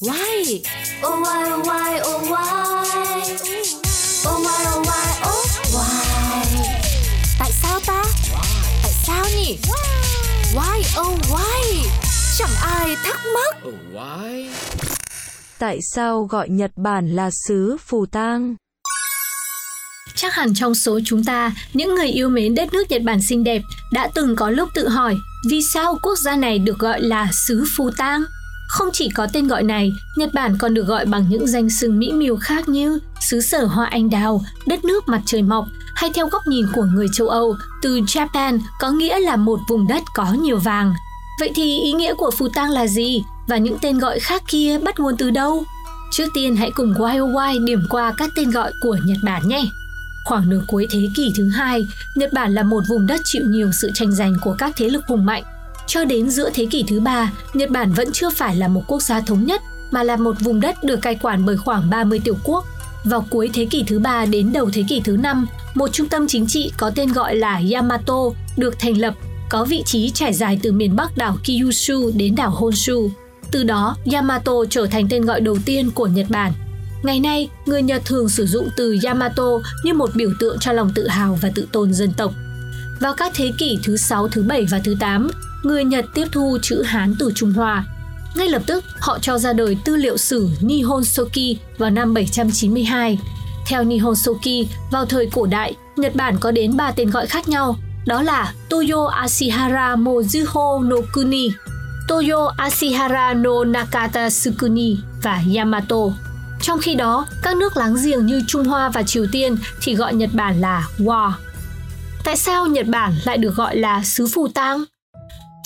Why? Oh why oh why oh why Oh why oh why oh why Tại sao ta? Tại sao nhỉ? Why oh why? Chẳng ai thắc mắc. Oh, why? Tại sao gọi Nhật Bản là xứ phù tang? Chắc hẳn trong số chúng ta, những người yêu mến đất nước Nhật Bản xinh đẹp đã từng có lúc tự hỏi vì sao quốc gia này được gọi là xứ phù tang? Không chỉ có tên gọi này, Nhật Bản còn được gọi bằng những danh xưng mỹ miều khác như xứ sở hoa anh đào, đất nước mặt trời mọc, hay theo góc nhìn của người châu Âu, từ Japan có nghĩa là một vùng đất có nhiều vàng. Vậy thì ý nghĩa của phù tang là gì và những tên gọi khác kia bắt nguồn từ đâu? Trước tiên hãy cùng YOY điểm qua các tên gọi của Nhật Bản nhé. Khoảng nửa cuối thế kỷ thứ hai, Nhật Bản là một vùng đất chịu nhiều sự tranh giành của các thế lực hùng mạnh. Cho đến giữa thế kỷ thứ ba, Nhật Bản vẫn chưa phải là một quốc gia thống nhất mà là một vùng đất được cai quản bởi khoảng 30 tiểu quốc. Vào cuối thế kỷ thứ ba đến đầu thế kỷ thứ năm, một trung tâm chính trị có tên gọi là Yamato được thành lập, có vị trí trải dài từ miền Bắc đảo Kyushu đến đảo Honshu. Từ đó, Yamato trở thành tên gọi đầu tiên của Nhật Bản. Ngày nay, người Nhật thường sử dụng từ Yamato như một biểu tượng cho lòng tự hào và tự tôn dân tộc. Vào các thế kỷ thứ 6, thứ 7 và thứ 8, người Nhật tiếp thu chữ Hán từ Trung Hoa. Ngay lập tức, họ cho ra đời tư liệu sử Nihon Soki vào năm 792. Theo Nihon Soki, vào thời cổ đại, Nhật Bản có đến 3 tên gọi khác nhau, đó là Toyo asihara Mozuho no Kuni, Toyo asihara no Nakata Sukuni và Yamato. Trong khi đó, các nước láng giềng như Trung Hoa và Triều Tiên thì gọi Nhật Bản là Wa. Tại sao Nhật Bản lại được gọi là xứ phù tang?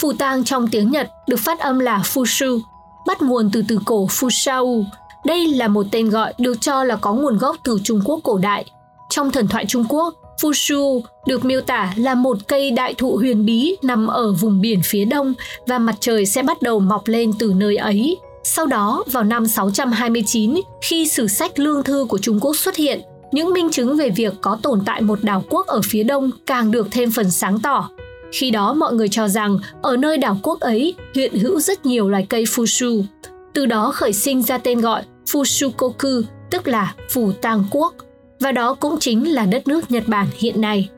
Phù tang trong tiếng Nhật được phát âm là Fushu, bắt nguồn từ từ cổ Fushau. Đây là một tên gọi được cho là có nguồn gốc từ Trung Quốc cổ đại. Trong thần thoại Trung Quốc, Fushu được miêu tả là một cây đại thụ huyền bí nằm ở vùng biển phía đông và mặt trời sẽ bắt đầu mọc lên từ nơi ấy. Sau đó, vào năm 629, khi sử sách lương thư của Trung Quốc xuất hiện, những minh chứng về việc có tồn tại một đảo quốc ở phía đông càng được thêm phần sáng tỏ. Khi đó mọi người cho rằng ở nơi đảo quốc ấy hiện hữu rất nhiều loài cây Fushu. Từ đó khởi sinh ra tên gọi Fushukoku, tức là phủ Tang Quốc. Và đó cũng chính là đất nước Nhật Bản hiện nay.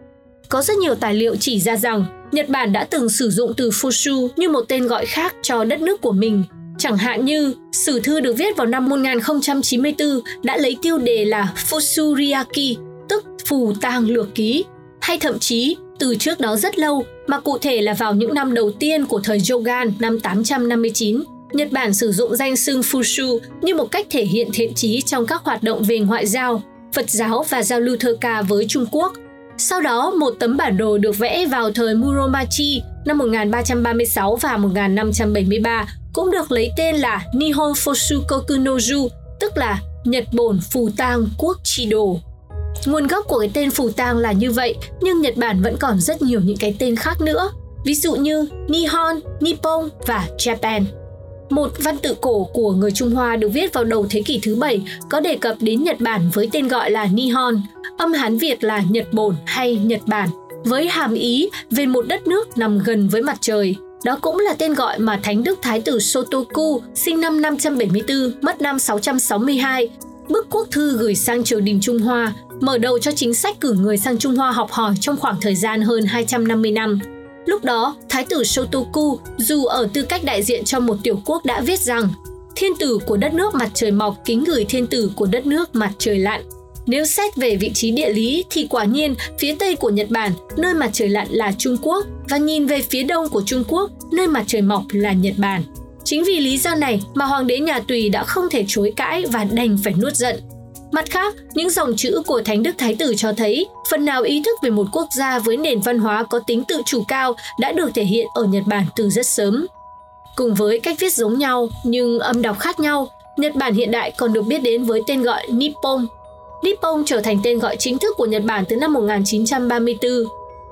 Có rất nhiều tài liệu chỉ ra rằng Nhật Bản đã từng sử dụng từ Fushu như một tên gọi khác cho đất nước của mình. Chẳng hạn như, sử thư được viết vào năm 1094 đã lấy tiêu đề là Fusuriaki, tức Phù Tang Lược Ký, hay thậm chí từ trước đó rất lâu, mà cụ thể là vào những năm đầu tiên của thời Jogan năm 859, Nhật Bản sử dụng danh xưng Fushu như một cách thể hiện thiện chí trong các hoạt động về ngoại giao, Phật giáo và giao lưu thơ ca với Trung Quốc. Sau đó, một tấm bản đồ được vẽ vào thời Muromachi năm 1336 và 1573 cũng được lấy tên là Nihon Fushu noju, tức là Nhật Bổn Phù Tang Quốc Chi Đồ. Nguồn gốc của cái tên Phù Tang là như vậy, nhưng Nhật Bản vẫn còn rất nhiều những cái tên khác nữa, ví dụ như Nihon, Nippon và Japan. Một văn tự cổ của người Trung Hoa được viết vào đầu thế kỷ thứ bảy có đề cập đến Nhật Bản với tên gọi là Nihon, âm Hán Việt là Nhật Bổn hay Nhật Bản, với hàm ý về một đất nước nằm gần với mặt trời. Đó cũng là tên gọi mà Thánh Đức Thái tử Sotoku sinh năm 574, mất năm 662, bức quốc thư gửi sang triều đình Trung Hoa, mở đầu cho chính sách cử người sang Trung Hoa học hỏi trong khoảng thời gian hơn 250 năm. Lúc đó, Thái tử Shotoku dù ở tư cách đại diện cho một tiểu quốc đã viết rằng thiên tử của đất nước mặt trời mọc kính gửi thiên tử của đất nước mặt trời lặn. Nếu xét về vị trí địa lý thì quả nhiên phía tây của Nhật Bản, nơi mặt trời lặn là Trung Quốc và nhìn về phía đông của Trung Quốc, nơi mặt trời mọc là Nhật Bản. Chính vì lý do này mà hoàng đế nhà Tùy đã không thể chối cãi và đành phải nuốt giận. Mặt khác, những dòng chữ của Thánh Đức Thái Tử cho thấy phần nào ý thức về một quốc gia với nền văn hóa có tính tự chủ cao đã được thể hiện ở Nhật Bản từ rất sớm. Cùng với cách viết giống nhau nhưng âm đọc khác nhau, Nhật Bản hiện đại còn được biết đến với tên gọi Nippon. Nippon trở thành tên gọi chính thức của Nhật Bản từ năm 1934.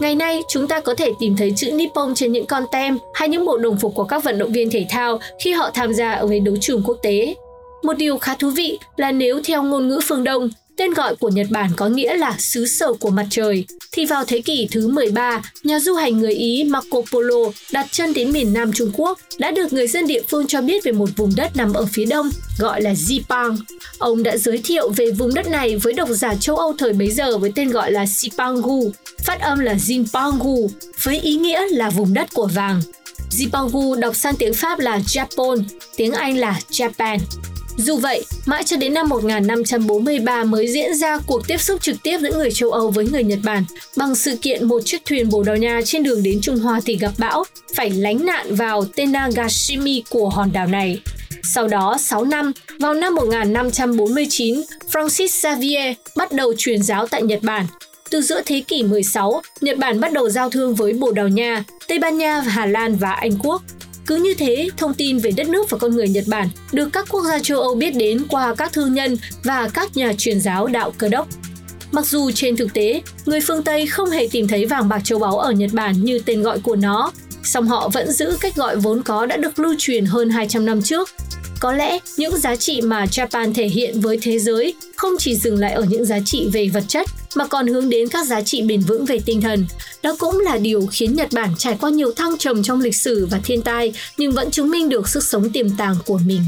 Ngày nay, chúng ta có thể tìm thấy chữ Nippon trên những con tem hay những bộ đồng phục của các vận động viên thể thao khi họ tham gia ở với đấu trường quốc tế. Một điều khá thú vị là nếu theo ngôn ngữ phương Đông, tên gọi của Nhật Bản có nghĩa là xứ sở của mặt trời, thì vào thế kỷ thứ 13, nhà du hành người Ý Marco Polo đặt chân đến miền Nam Trung Quốc đã được người dân địa phương cho biết về một vùng đất nằm ở phía đông gọi là Zipang. Ông đã giới thiệu về vùng đất này với độc giả châu Âu thời bấy giờ với tên gọi là Sipangu, phát âm là Jinpangu, với ý nghĩa là vùng đất của vàng. Zipangu đọc sang tiếng Pháp là Japon, tiếng Anh là Japan. Dù vậy, mãi cho đến năm 1543 mới diễn ra cuộc tiếp xúc trực tiếp giữa người châu Âu với người Nhật Bản bằng sự kiện một chiếc thuyền Bồ Đào Nha trên đường đến Trung Hoa thì gặp bão, phải lánh nạn vào Tenagashimi của hòn đảo này. Sau đó 6 năm, vào năm 1549, Francis Xavier bắt đầu truyền giáo tại Nhật Bản. Từ giữa thế kỷ 16, Nhật Bản bắt đầu giao thương với Bồ Đào Nha, Tây Ban Nha, Hà Lan và Anh Quốc. Cứ như thế, thông tin về đất nước và con người Nhật Bản được các quốc gia châu Âu biết đến qua các thương nhân và các nhà truyền giáo đạo cơ đốc. Mặc dù trên thực tế, người phương Tây không hề tìm thấy vàng bạc châu báu ở Nhật Bản như tên gọi của nó, song họ vẫn giữ cách gọi vốn có đã được lưu truyền hơn 200 năm trước. Có lẽ những giá trị mà Japan thể hiện với thế giới không chỉ dừng lại ở những giá trị về vật chất mà còn hướng đến các giá trị bền vững về tinh thần. Đó cũng là điều khiến Nhật Bản trải qua nhiều thăng trầm trong lịch sử và thiên tai, nhưng vẫn chứng minh được sức sống tiềm tàng của mình.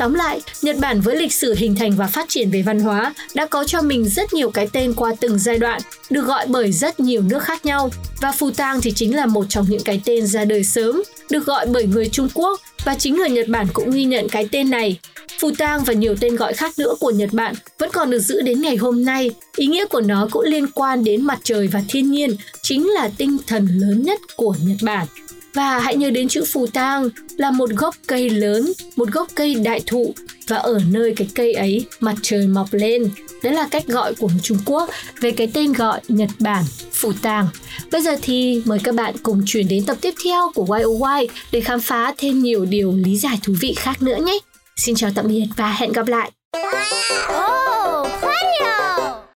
Tóm lại, Nhật Bản với lịch sử hình thành và phát triển về văn hóa đã có cho mình rất nhiều cái tên qua từng giai đoạn, được gọi bởi rất nhiều nước khác nhau. Và Phù Tang thì chính là một trong những cái tên ra đời sớm, được gọi bởi người Trung Quốc và chính người Nhật Bản cũng ghi nhận cái tên này. Phù tang và nhiều tên gọi khác nữa của Nhật Bản vẫn còn được giữ đến ngày hôm nay. Ý nghĩa của nó cũng liên quan đến mặt trời và thiên nhiên, chính là tinh thần lớn nhất của Nhật Bản. Và hãy nhớ đến chữ phù tang là một gốc cây lớn, một gốc cây đại thụ và ở nơi cái cây ấy mặt trời mọc lên. Đấy là cách gọi của Trung Quốc về cái tên gọi Nhật Bản phù tang. Bây giờ thì mời các bạn cùng chuyển đến tập tiếp theo của YOY để khám phá thêm nhiều điều lý giải thú vị khác nữa nhé. Xin chào tạm biệt và hẹn gặp lại. Oh!